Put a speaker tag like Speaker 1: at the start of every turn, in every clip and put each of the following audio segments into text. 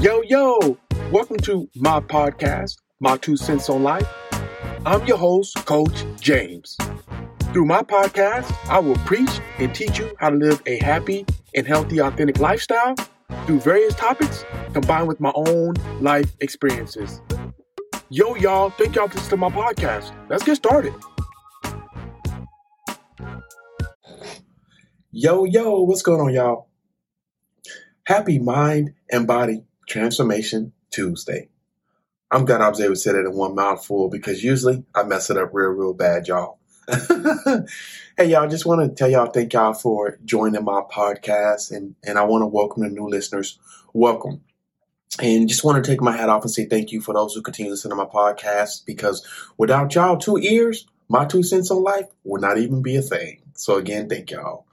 Speaker 1: Yo, yo, welcome to my podcast, My Two Cents on Life. I'm your host, Coach James. Through my podcast, I will preach and teach you how to live a happy and healthy, authentic lifestyle through various topics combined with my own life experiences. Yo, y'all, thank y'all for listening to my podcast. Let's get started. Yo, yo, what's going on, y'all? Happy Mind and Body Transformation Tuesday. I'm glad I was able to say that in one mouthful because usually I mess it up real, real bad, y'all. hey, y'all, just want to tell y'all thank y'all for joining my podcast and, and I want to welcome the new listeners. Welcome. And just want to take my hat off and say thank you for those who continue to listen to my podcast because without y'all two ears, my two cents on life would not even be a thing. So again, thank y'all.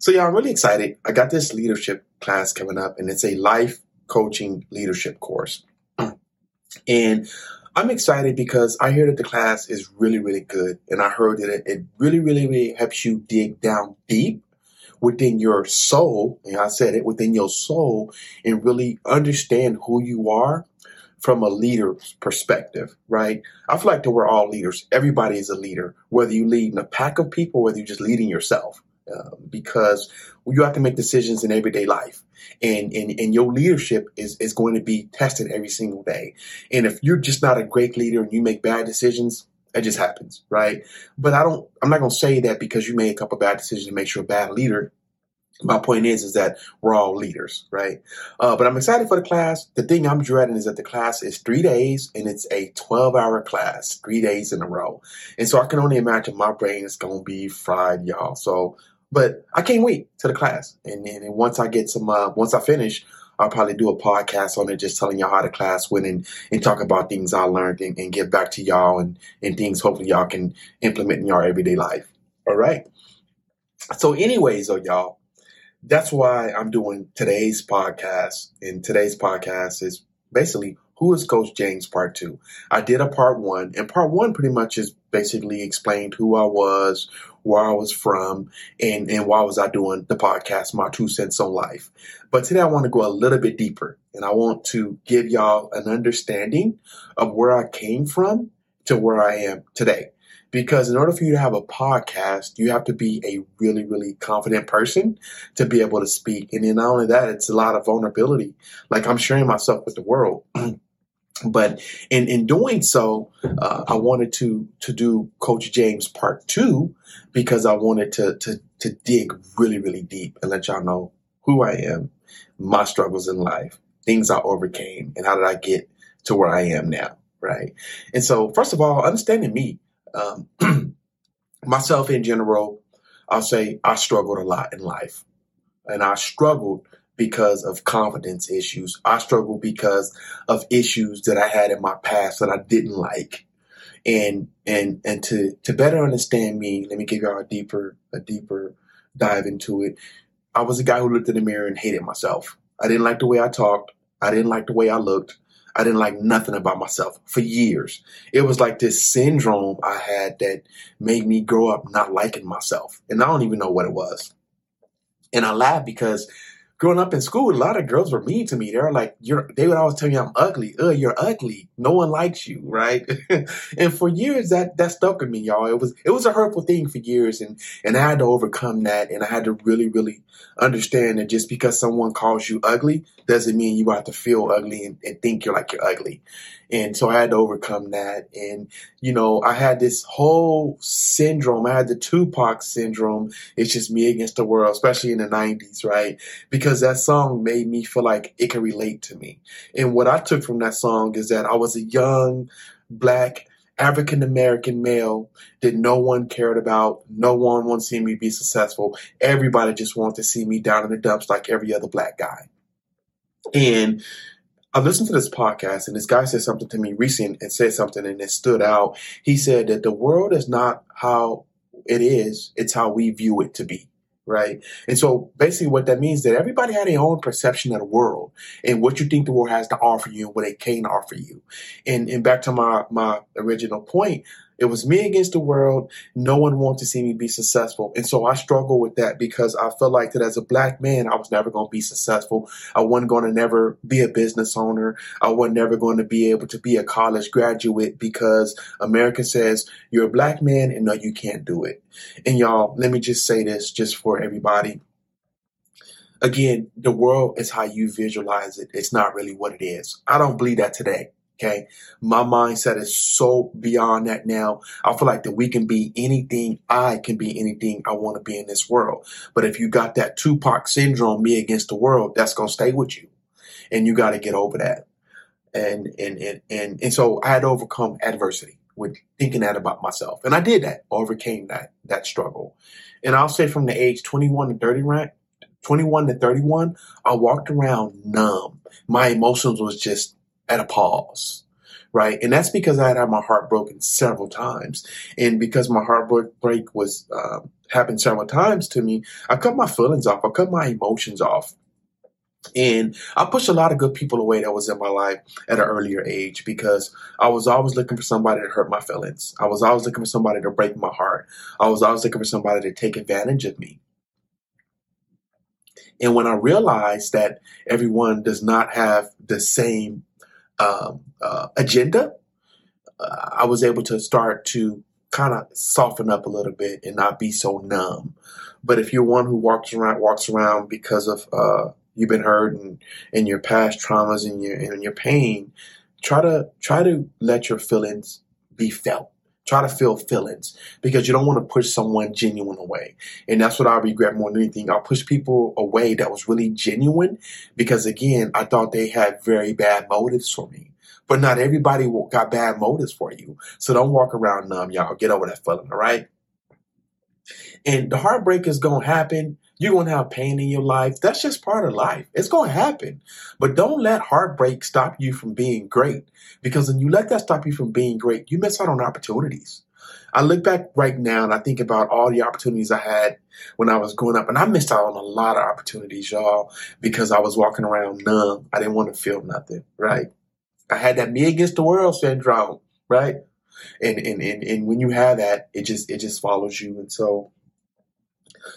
Speaker 1: So yeah, I'm really excited. I got this leadership class coming up and it's a life coaching leadership course. And I'm excited because I hear that the class is really, really good. And I heard that it, really, really, really helps you dig down deep within your soul. And I said it within your soul and really understand who you are from a leader's perspective, right? I feel like that we're all leaders. Everybody is a leader, whether you lead in a pack of people, whether you're just leading yourself. Uh, because you have to make decisions in everyday life and, and, and your leadership is, is going to be tested every single day. And if you're just not a great leader and you make bad decisions, it just happens, right? But I don't, I'm not going to say that because you made a couple bad decisions to make you a bad leader. My point is, is that we're all leaders, right? Uh, but I'm excited for the class. The thing I'm dreading is that the class is three days and it's a 12 hour class, three days in a row. And so I can only imagine my brain is going to be fried, y'all. So but I can't wait to the class. And then and once I get some, uh, once I finish, I'll probably do a podcast on it, just telling y'all how the class went and, and talk about things I learned and, and get back to y'all and, and things hopefully y'all can implement in your everyday life. All right. So anyways, though, y'all, that's why I'm doing today's podcast. And today's podcast is basically who is Coach James Part Two? I did a part one, and part one pretty much is basically explained who I was, where I was from, and, and why was I doing the podcast, My Two Cents on Life. But today I want to go a little bit deeper, and I want to give y'all an understanding of where I came from to where I am today. Because in order for you to have a podcast, you have to be a really, really confident person to be able to speak. And then not only that, it's a lot of vulnerability. Like I'm sharing myself with the world. But in, in doing so, uh, I wanted to to do Coach James Part Two because I wanted to to to dig really really deep and let y'all know who I am, my struggles in life, things I overcame, and how did I get to where I am now, right? And so, first of all, understanding me, um, myself in general, I'll say I struggled a lot in life, and I struggled because of confidence issues. I struggled because of issues that I had in my past that I didn't like. And and and to to better understand me, let me give y'all a deeper a deeper dive into it. I was a guy who looked in the mirror and hated myself. I didn't like the way I talked. I didn't like the way I looked. I didn't like nothing about myself for years. It was like this syndrome I had that made me grow up not liking myself. And I don't even know what it was. And I laugh because growing up in school, a lot of girls were mean to me. They were like, "You're." They would always tell me I'm ugly. Ugh, you're ugly. No one likes you, right? and for years, that that stuck with me, y'all. It was it was a hurtful thing for years, and and I had to overcome that, and I had to really really understand that just because someone calls you ugly doesn't mean you have to feel ugly and, and think you're like you're ugly. And so I had to overcome that. And, you know, I had this whole syndrome. I had the Tupac syndrome. It's just me against the world, especially in the 90s, right? Because that song made me feel like it could relate to me. And what I took from that song is that I was a young, black, African American male that no one cared about. No one wanted to see me be successful. Everybody just wanted to see me down in the dumps like every other black guy. And I listened to this podcast and this guy said something to me recent and said something and it stood out. He said that the world is not how it is, it's how we view it to be. Right. And so basically what that means is that everybody had their own perception of the world and what you think the world has to offer you and what it can offer you. And and back to my my original point, It was me against the world. No one wanted to see me be successful. And so I struggle with that because I felt like that as a black man, I was never going to be successful. I wasn't going to never be a business owner. I was never going to be able to be a college graduate because America says you're a black man and no, you can't do it. And y'all, let me just say this just for everybody. Again, the world is how you visualize it. It's not really what it is. I don't believe that today. Okay. My mindset is so beyond that now. I feel like that we can be anything. I can be anything I want to be in this world. But if you got that Tupac syndrome, me against the world, that's going to stay with you. And you got to get over that. And, and, and, and, and so I had to overcome adversity with thinking that about myself. And I did that, overcame that, that struggle. And I'll say from the age 21 to 30, right? 21 to 31, I walked around numb. My emotions was just at a pause, right? And that's because I had had my heart broken several times, and because my heartbreak was uh, happened several times to me, I cut my feelings off. I cut my emotions off. And I pushed a lot of good people away that was in my life at an earlier age because I was always looking for somebody to hurt my feelings. I was always looking for somebody to break my heart. I was always looking for somebody to take advantage of me. And when I realized that everyone does not have the same um, uh, agenda, uh, I was able to start to kind of soften up a little bit and not be so numb. But if you're one who walks around walks around because of uh, you've been hurt and, and your past traumas and your and your pain, try to try to let your feelings be felt. Try to feel feelings because you don't want to push someone genuine away. And that's what I regret more than anything. I push people away that was really genuine because again, I thought they had very bad motives for me. But not everybody got bad motives for you. So don't walk around numb, y'all. Get over that feeling, all right? And the heartbreak is going to happen. You're going to have pain in your life. That's just part of life. It's going to happen. But don't let heartbreak stop you from being great. Because when you let that stop you from being great, you miss out on opportunities. I look back right now and I think about all the opportunities I had when I was growing up, and I missed out on a lot of opportunities, y'all, because I was walking around numb. I didn't want to feel nothing, right? I had that me against the world syndrome, right? And and and, and when you have that, it just it just follows you. And so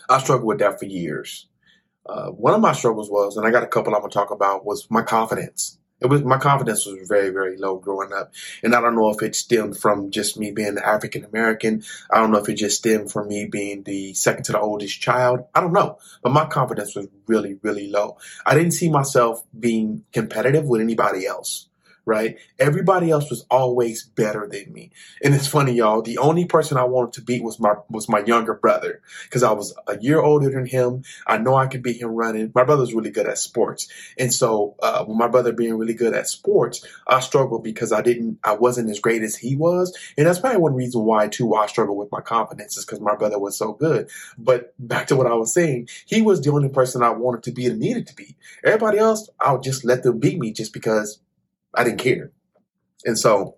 Speaker 1: I struggled with that for years. Uh, one of my struggles was, and I got a couple I'm gonna talk about, was my confidence. It was my confidence was very, very low growing up, and I don't know if it stemmed from just me being African American. I don't know if it just stemmed from me being the second to the oldest child. I don't know, but my confidence was really, really low. I didn't see myself being competitive with anybody else right? Everybody else was always better than me. And it's funny, y'all. The only person I wanted to beat was my was my younger brother because I was a year older than him. I know I could beat him running. My brother's really good at sports, and so uh, with my brother being really good at sports, I struggled because I didn't, I wasn't as great as he was, and that's probably one reason why too why I struggled with my confidence is because my brother was so good. But back to what I was saying, he was the only person I wanted to beat and needed to beat. Everybody else, I'll just let them beat me just because I didn't care. And so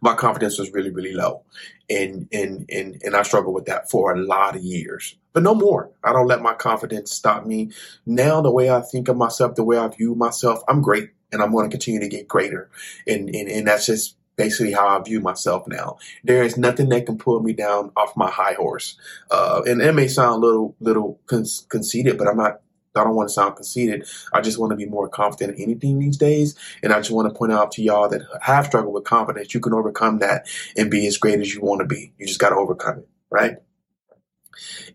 Speaker 1: my confidence was really, really low. And, and, and, and I struggled with that for a lot of years, but no more. I don't let my confidence stop me. Now, the way I think of myself, the way I view myself, I'm great and I'm going to continue to get greater. And, and, and that's just basically how I view myself now. There is nothing that can pull me down off my high horse. Uh, and it may sound a little, little con- conceited, but I'm not I don't want to sound conceited. I just want to be more confident in anything these days. And I just want to point out to y'all that have struggled with confidence, you can overcome that and be as great as you want to be. You just got to overcome it, right?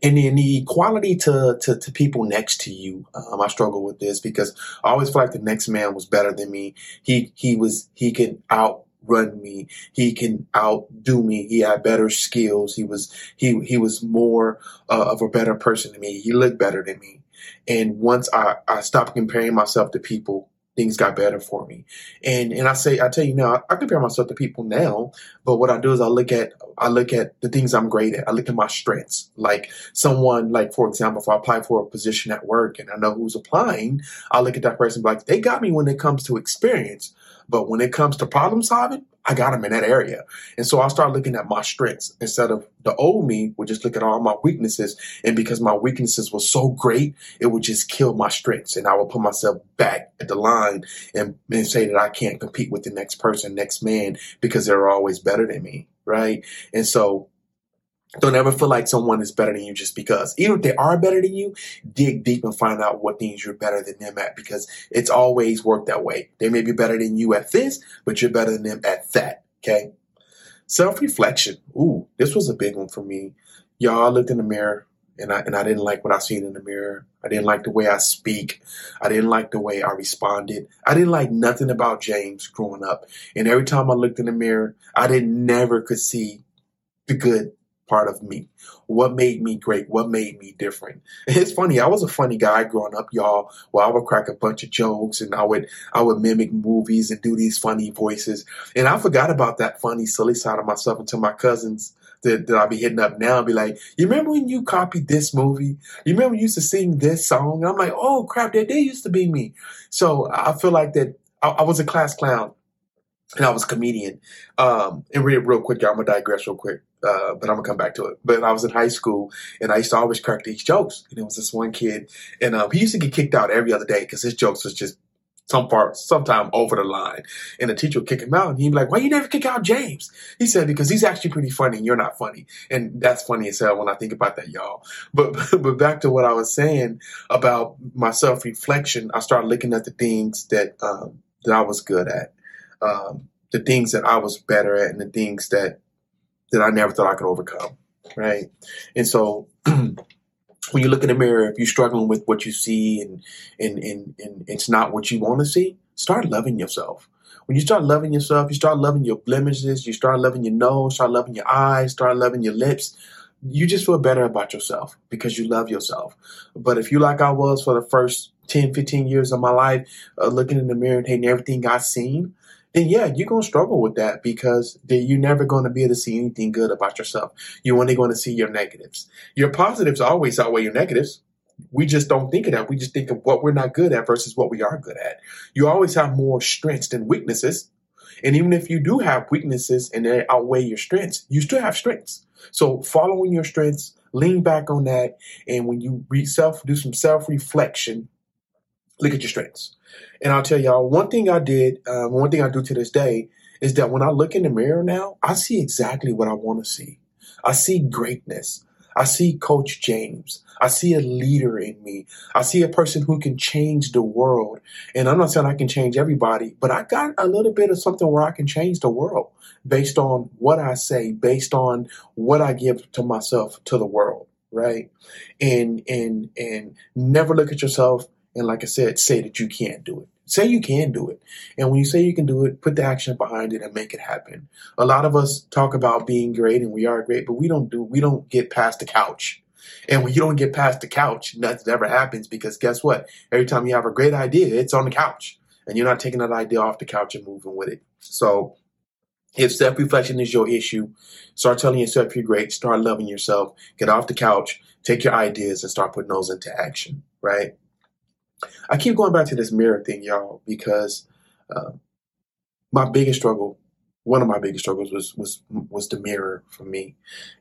Speaker 1: And then the equality to, to, to people next to you, um, I struggle with this because I always feel like the next man was better than me. He he was he could outrun me. He can outdo me. He had better skills. He was he he was more uh, of a better person than me. He looked better than me. And once I, I stopped comparing myself to people, things got better for me. And and I say I tell you now, I compare myself to people now, but what I do is I look at I look at the things I'm great at. I look at my strengths. Like someone like for example, if I apply for a position at work and I know who's applying, I look at that person like they got me when it comes to experience. But when it comes to problem solving, I got them in that area. And so I start looking at my strengths instead of the old me would just look at all my weaknesses. And because my weaknesses were so great, it would just kill my strengths. And I would put myself back at the line and, and say that I can't compete with the next person, next man, because they're always better than me. Right. And so don't ever feel like someone is better than you just because. Even if they are better than you, dig deep and find out what things you're better than them at because it's always worked that way. They may be better than you at this, but you're better than them at that. Okay. Self reflection. Ooh, this was a big one for me. Y'all looked in the mirror and I, and I didn't like what I seen in the mirror. I didn't like the way I speak. I didn't like the way I responded. I didn't like nothing about James growing up. And every time I looked in the mirror, I didn't never could see the good part of me. What made me great? What made me different? It's funny. I was a funny guy growing up, y'all. Well, I would crack a bunch of jokes and I would I would mimic movies and do these funny voices. And I forgot about that funny, silly side of myself until my cousins that, that I'll be hitting up now and be like, You remember when you copied this movie? You remember you used to sing this song? And I'm like, Oh crap, that they used to be me. So I feel like that I, I was a class clown and I was a comedian. Um, and real, real quick, I'm gonna digress real quick, uh, but I'm gonna come back to it. But I was in high school, and I used to always crack these jokes. And it was this one kid, and um, he used to get kicked out every other day because his jokes was just some part, sometime over the line. And the teacher would kick him out, and he'd be like, "Why you never kick out James?" He said, "Because he's actually pretty funny, and you're not funny." And that's funny as hell when I think about that, y'all. But but back to what I was saying about my self reflection, I started looking at the things that um, that I was good at um, the things that I was better at and the things that that I never thought I could overcome. Right. And so when you look in the mirror, if you're struggling with what you see and and and, and it's not what you want to see, start loving yourself. When you start loving yourself, you start loving your blemishes, you start loving your nose, start loving your eyes, start loving your lips, you just feel better about yourself because you love yourself. But if you like I was for the first 10, 15 years of my life, uh, looking in the mirror and hating everything I seen, then yeah, you're going to struggle with that because you're never going to be able to see anything good about yourself. You're only going to see your negatives. Your positives always outweigh your negatives. We just don't think of that. We just think of what we're not good at versus what we are good at. You always have more strengths than weaknesses. And even if you do have weaknesses and they outweigh your strengths, you still have strengths. So following your strengths, lean back on that. And when you self do some self reflection, look at your strengths. And I'll tell y'all one thing I did, uh, one thing I do to this day is that when I look in the mirror now, I see exactly what I want to see. I see greatness. I see Coach James. I see a leader in me. I see a person who can change the world. And I'm not saying I can change everybody, but I got a little bit of something where I can change the world based on what I say, based on what I give to myself to the world, right? And and and never look at yourself and like I said, say that you can't do it. Say you can do it. And when you say you can do it, put the action behind it and make it happen. A lot of us talk about being great and we are great, but we don't do, we don't get past the couch. And when you don't get past the couch, nothing ever happens because guess what? Every time you have a great idea, it's on the couch and you're not taking that idea off the couch and moving with it. So if self reflection is your issue, start telling yourself you're great, start loving yourself, get off the couch, take your ideas and start putting those into action, right? I keep going back to this mirror thing, y'all, because uh, my biggest struggle, one of my biggest struggles, was was was the mirror for me.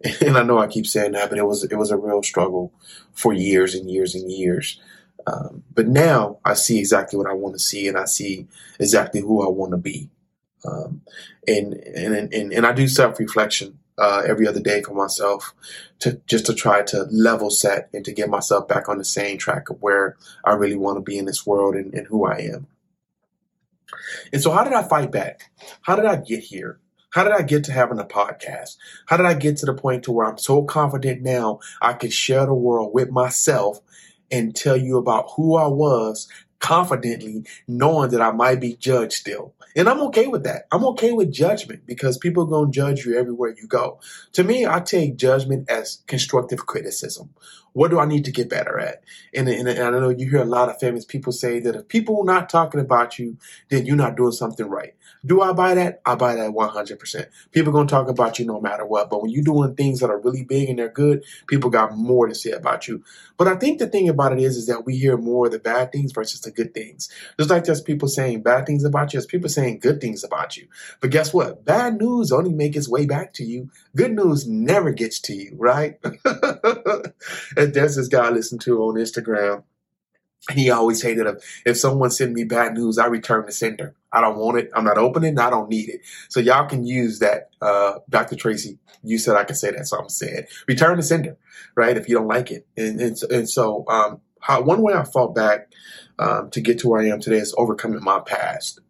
Speaker 1: And I know I keep saying that, but it was it was a real struggle for years and years and years. Um, but now I see exactly what I want to see, and I see exactly who I want to be. Um, and, and and and I do self reflection uh, every other day for myself to just to try to level set and to get myself back on the same track of where I really want to be in this world and, and who I am. And so, how did I fight back? How did I get here? How did I get to having a podcast? How did I get to the point to where I'm so confident now I can share the world with myself and tell you about who I was confidently knowing that I might be judged still. And I'm okay with that. I'm okay with judgment because people are going to judge you everywhere you go. To me, I take judgment as constructive criticism. What do I need to get better at? And, and, and I know you hear a lot of famous people say that if people are not talking about you, then you're not doing something right. Do I buy that? I buy that 100%. People are going to talk about you no matter what. But when you're doing things that are really big and they're good, people got more to say about you. But I think the thing about it is, is that we hear more of the bad things versus the good things. Just like there's people saying bad things about you, there's people saying good things about you. But guess what? Bad news only make its way back to you. Good news never gets to you, right? and there's this guy I listen to on Instagram he always hated if, if someone send me bad news, I return the sender. I don't want it. I'm not opening. I don't need it. So y'all can use that. Uh, Dr. Tracy, you said I could say that. So I'm saying return the sender, right? If you don't like it. And, and, and so, um, how, one way I fought back, um, to get to where I am today is overcoming my past.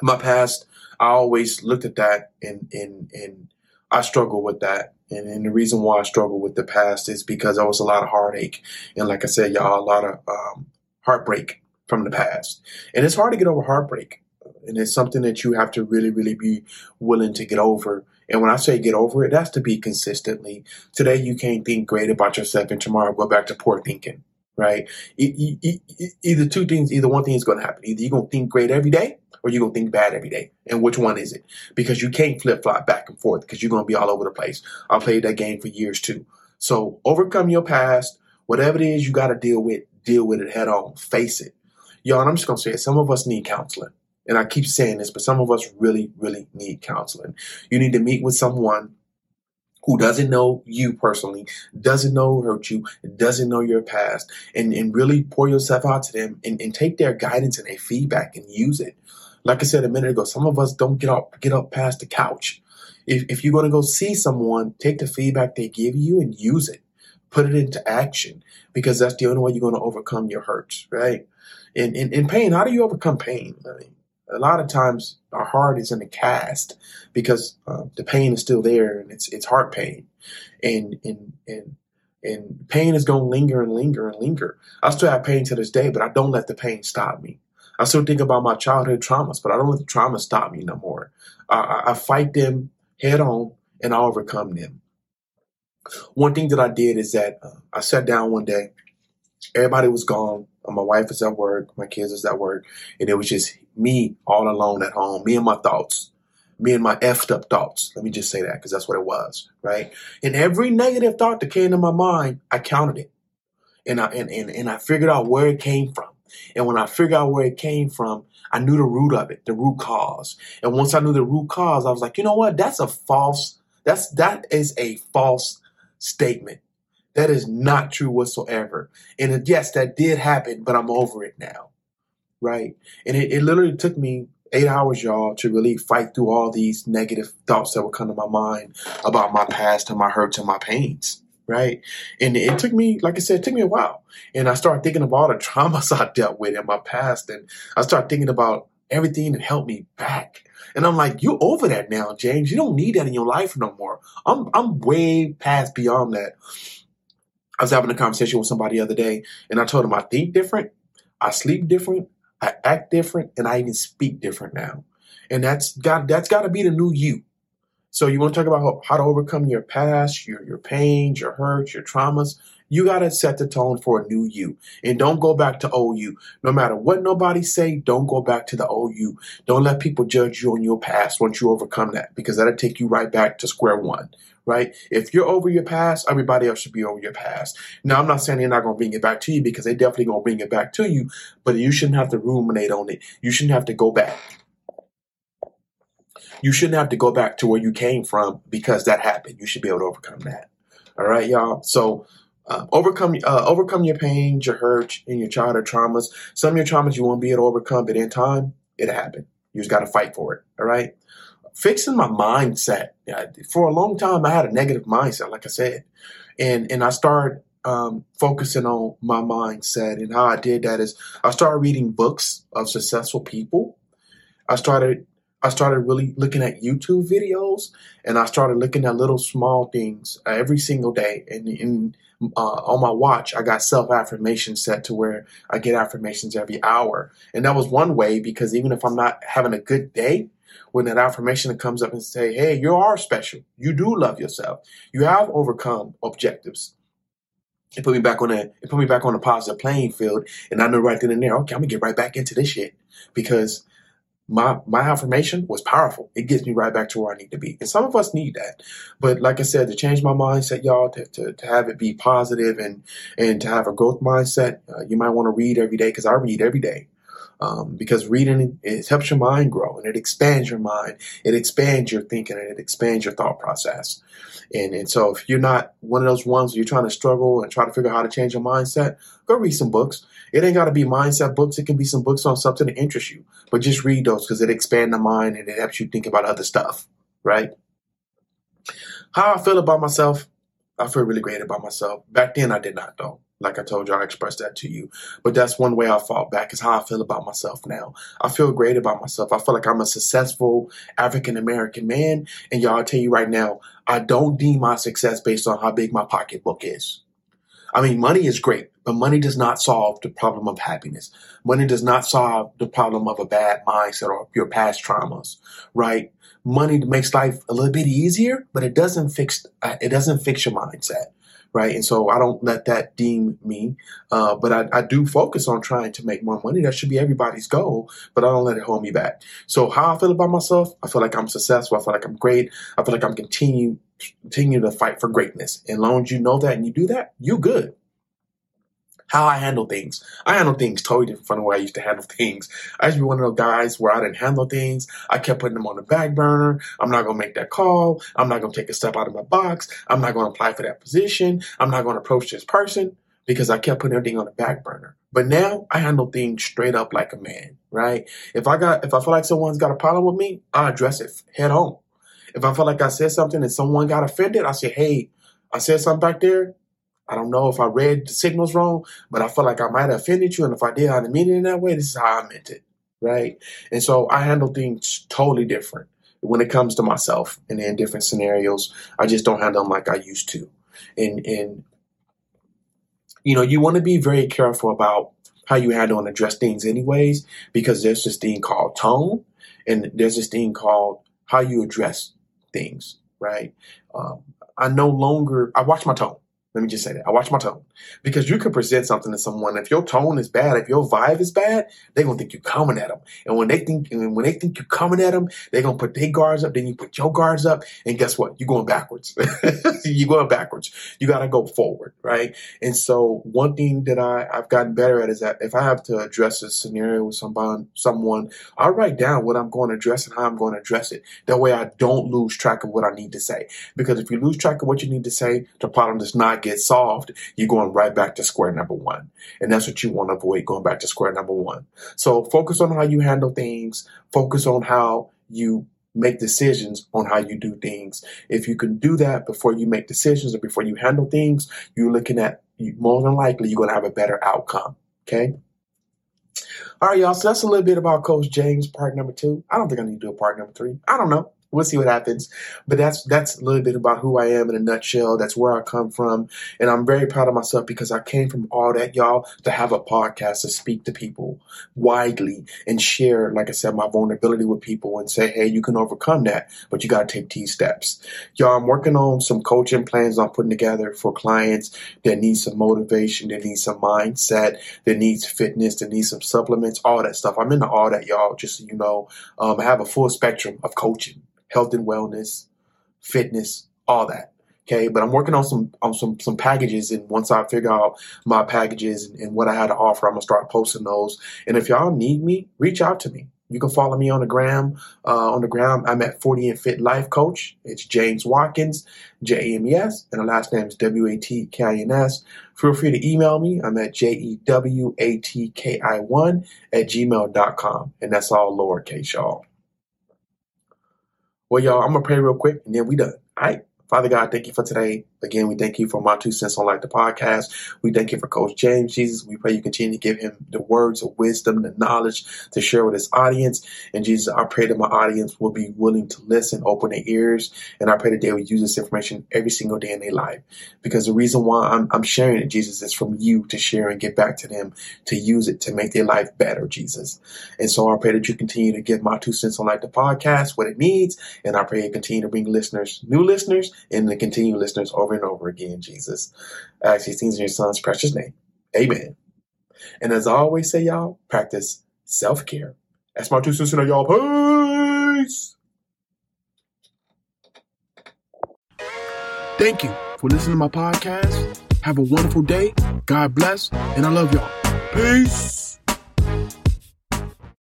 Speaker 1: My past, I always looked at that and, and, and I struggle with that and, and, the reason why I struggle with the past is because there was a lot of heartache. And like I said, y'all, a lot of um, heartbreak from the past. And it's hard to get over heartbreak. And it's something that you have to really, really be willing to get over. And when I say get over it, that's to be consistently. Today, you can't think great about yourself, and tomorrow go back to poor thinking, right? Either two things, either one thing is going to happen. Either you're going to think great every day, or you're going to think bad every day? And which one is it? Because you can't flip flop back and forth because you're going to be all over the place. I played that game for years too. So overcome your past. Whatever it is you got to deal with, deal with it head on. Face it. Y'all, I'm just going to say it. Some of us need counseling. And I keep saying this, but some of us really, really need counseling. You need to meet with someone who doesn't know you personally, doesn't know who hurt you, doesn't know your past, and, and really pour yourself out to them and, and take their guidance and their feedback and use it. Like I said a minute ago, some of us don't get up get up past the couch. If, if you're going to go see someone, take the feedback they give you and use it. Put it into action because that's the only way you're going to overcome your hurts, right? In, in, in pain, how do you overcome pain? I mean, a lot of times our heart is in a cast because uh, the pain is still there and it's it's heart pain, and and and and pain is going to linger and linger and linger. I still have pain to this day, but I don't let the pain stop me. I still think about my childhood traumas, but I don't let the trauma stop me no more. I, I fight them head on and I overcome them. One thing that I did is that uh, I sat down one day. Everybody was gone. My wife is at work. My kids is at work. And it was just me all alone at home, me and my thoughts, me and my effed up thoughts. Let me just say that because that's what it was, right? And every negative thought that came to my mind, I counted it. And I, and, and, and I figured out where it came from. And when I figured out where it came from, I knew the root of it, the root cause. And once I knew the root cause, I was like, you know what? That's a false, that's, that is a false statement. That is not true whatsoever. And yes, that did happen, but I'm over it now. Right. And it, it literally took me eight hours, y'all, to really fight through all these negative thoughts that would come to my mind about my past and my hurts and my pains right? And it took me, like I said, it took me a while. And I started thinking of all the traumas I dealt with in my past. And I started thinking about everything that held me back. And I'm like, you're over that now, James. You don't need that in your life no more. I'm I'm way past beyond that. I was having a conversation with somebody the other day, and I told him I think different, I sleep different, I act different, and I even speak different now. And that's got that's got to be the new you. So you want to talk about how to overcome your past, your your pains, your hurts, your traumas. You got to set the tone for a new you. And don't go back to old you. No matter what nobody say, don't go back to the old you. Don't let people judge you on your past once you overcome that because that'll take you right back to square one, right? If you're over your past, everybody else should be over your past. Now, I'm not saying they're not going to bring it back to you because they definitely going to bring it back to you, but you shouldn't have to ruminate on it. You shouldn't have to go back you shouldn't have to go back to where you came from because that happened. You should be able to overcome that. All right, y'all. So uh, overcome uh, overcome your pains, your hurts, and your childhood traumas. Some of your traumas you won't be able to overcome, but in time, it'll happen. You just got to fight for it. All right. Fixing my mindset. For a long time, I had a negative mindset, like I said, and and I started um, focusing on my mindset. And how I did that is I started reading books of successful people. I started I started really looking at YouTube videos and I started looking at little small things every single day. And, in uh, on my watch, I got self affirmation set to where I get affirmations every hour. And that was one way because even if I'm not having a good day, when that affirmation comes up and say, "Hey, you are special. You do love yourself. You have overcome objectives." It put me back on a it put me back on a positive playing field, and I knew right then and there, okay, I'm gonna get right back into this shit because my my affirmation was powerful. It gets me right back to where I need to be. And some of us need that. But like I said, to change my mindset, y'all, to, to, to have it be positive and and to have a growth mindset, uh, you might want to read every day because I read every day. Um, because reading it helps your mind grow and it expands your mind, it expands your thinking, and it expands your thought process. And and so if you're not one of those ones where you're trying to struggle and try to figure out how to change your mindset, go read some books. It ain't got to be mindset books. It can be some books on something that interests you, but just read those because it expands the mind and it helps you think about other stuff, right? How I feel about myself, I feel really great about myself. Back then, I did not though. Like I told you, I expressed that to you. But that's one way I fought back is how I feel about myself now. I feel great about myself. I feel like I'm a successful African American man. And y'all, I'll tell you right now, I don't deem my success based on how big my pocketbook is. I mean, money is great, but money does not solve the problem of happiness. Money does not solve the problem of a bad mindset or your past traumas, right? Money makes life a little bit easier, but it doesn't fix, uh, it doesn't fix your mindset right? And so I don't let that deem me, uh, but I, I, do focus on trying to make more money. That should be everybody's goal, but I don't let it hold me back. So how I feel about myself, I feel like I'm successful. I feel like I'm great. I feel like I'm continue continue to fight for greatness. And long as you know that and you do that, you good how I handle things. I handle things totally different from the way I used to handle things. I used to be one of those guys where I didn't handle things. I kept putting them on the back burner. I'm not going to make that call. I'm not going to take a step out of my box. I'm not going to apply for that position. I'm not going to approach this person because I kept putting everything on the back burner. But now I handle things straight up like a man, right? If I got, if I feel like someone's got a problem with me, I address it head on. If I feel like I said something and someone got offended, I say, hey, I said something back there. I don't know if I read the signals wrong, but I felt like I might have offended you. And if I did, I didn't mean it in that way. This is how I meant it. Right. And so I handle things totally different when it comes to myself and in different scenarios. I just don't handle them like I used to. And, and, you know, you want to be very careful about how you handle and address things anyways, because there's this thing called tone and there's this thing called how you address things. Right. Um, I no longer, I watch my tone. Let me just say that. I watch my tone. Because you can present something to someone. If your tone is bad, if your vibe is bad, they're gonna think you're coming at them. And when they think when they think you're coming at them, they're gonna put their guards up, then you put your guards up, and guess what? You're going backwards. you're going backwards. You gotta go forward, right? And so one thing that I, I've gotten better at is that if I have to address a scenario with someone someone, I write down what I'm going to address and how I'm going to address it. That way I don't lose track of what I need to say. Because if you lose track of what you need to say, the problem does not get solved, you're going right back to square number one. And that's what you want to avoid going back to square number one. So focus on how you handle things, focus on how you make decisions on how you do things. If you can do that before you make decisions or before you handle things, you're looking at more than likely you're going to have a better outcome. Okay. All right, y'all. So that's a little bit about Coach James, part number two. I don't think I need to do a part number three. I don't know we'll see what happens. But that's that's a little bit about who I am in a nutshell. That's where I come from, and I'm very proud of myself because I came from all that, y'all, to have a podcast to speak to people widely and share, like I said, my vulnerability with people and say, hey, you can overcome that, but you got to take these steps, y'all. I'm working on some coaching plans I'm putting together for clients that need some motivation, that need some mindset, that needs fitness, that needs some supplements, all that stuff. I'm into all that, y'all. Just so you know, um, I have a full spectrum of coaching health and wellness, fitness, all that. Okay, but I'm working on some on some some packages, and once I figure out my packages and, and what I had to offer, I'm gonna start posting those. And if y'all need me, reach out to me. You can follow me on the gram. Uh, on the gram, I'm at 40 and Fit Life Coach. It's James Watkins, J A M E S, and the last name is W A T K I N S. Feel free to email me. I'm at J E W A T K I 1 at gmail.com. And that's all lowercase, y'all. Well, y'all, I'm gonna pray real quick and then we done. All right. Father God, thank you for today. Again, we thank you for my two cents on like the podcast. We thank you for Coach James. Jesus, we pray you continue to give him the words of wisdom, the knowledge to share with his audience. And Jesus, I pray that my audience will be willing to listen, open their ears, and I pray that they will use this information every single day in their life. Because the reason why I'm, I'm sharing it, Jesus, is from you to share and get back to them to use it to make their life better, Jesus. And so I pray that you continue to give my two cents on like the podcast what it needs, and I pray you continue to bring listeners, new listeners, and to continue listeners over and over again, Jesus. I ask these things in your son's precious name. Amen. And as I always say, y'all, practice self care. That's my two cents, y'all. Peace.
Speaker 2: Thank you for listening to my podcast. Have a wonderful day. God bless, and I love y'all. Peace.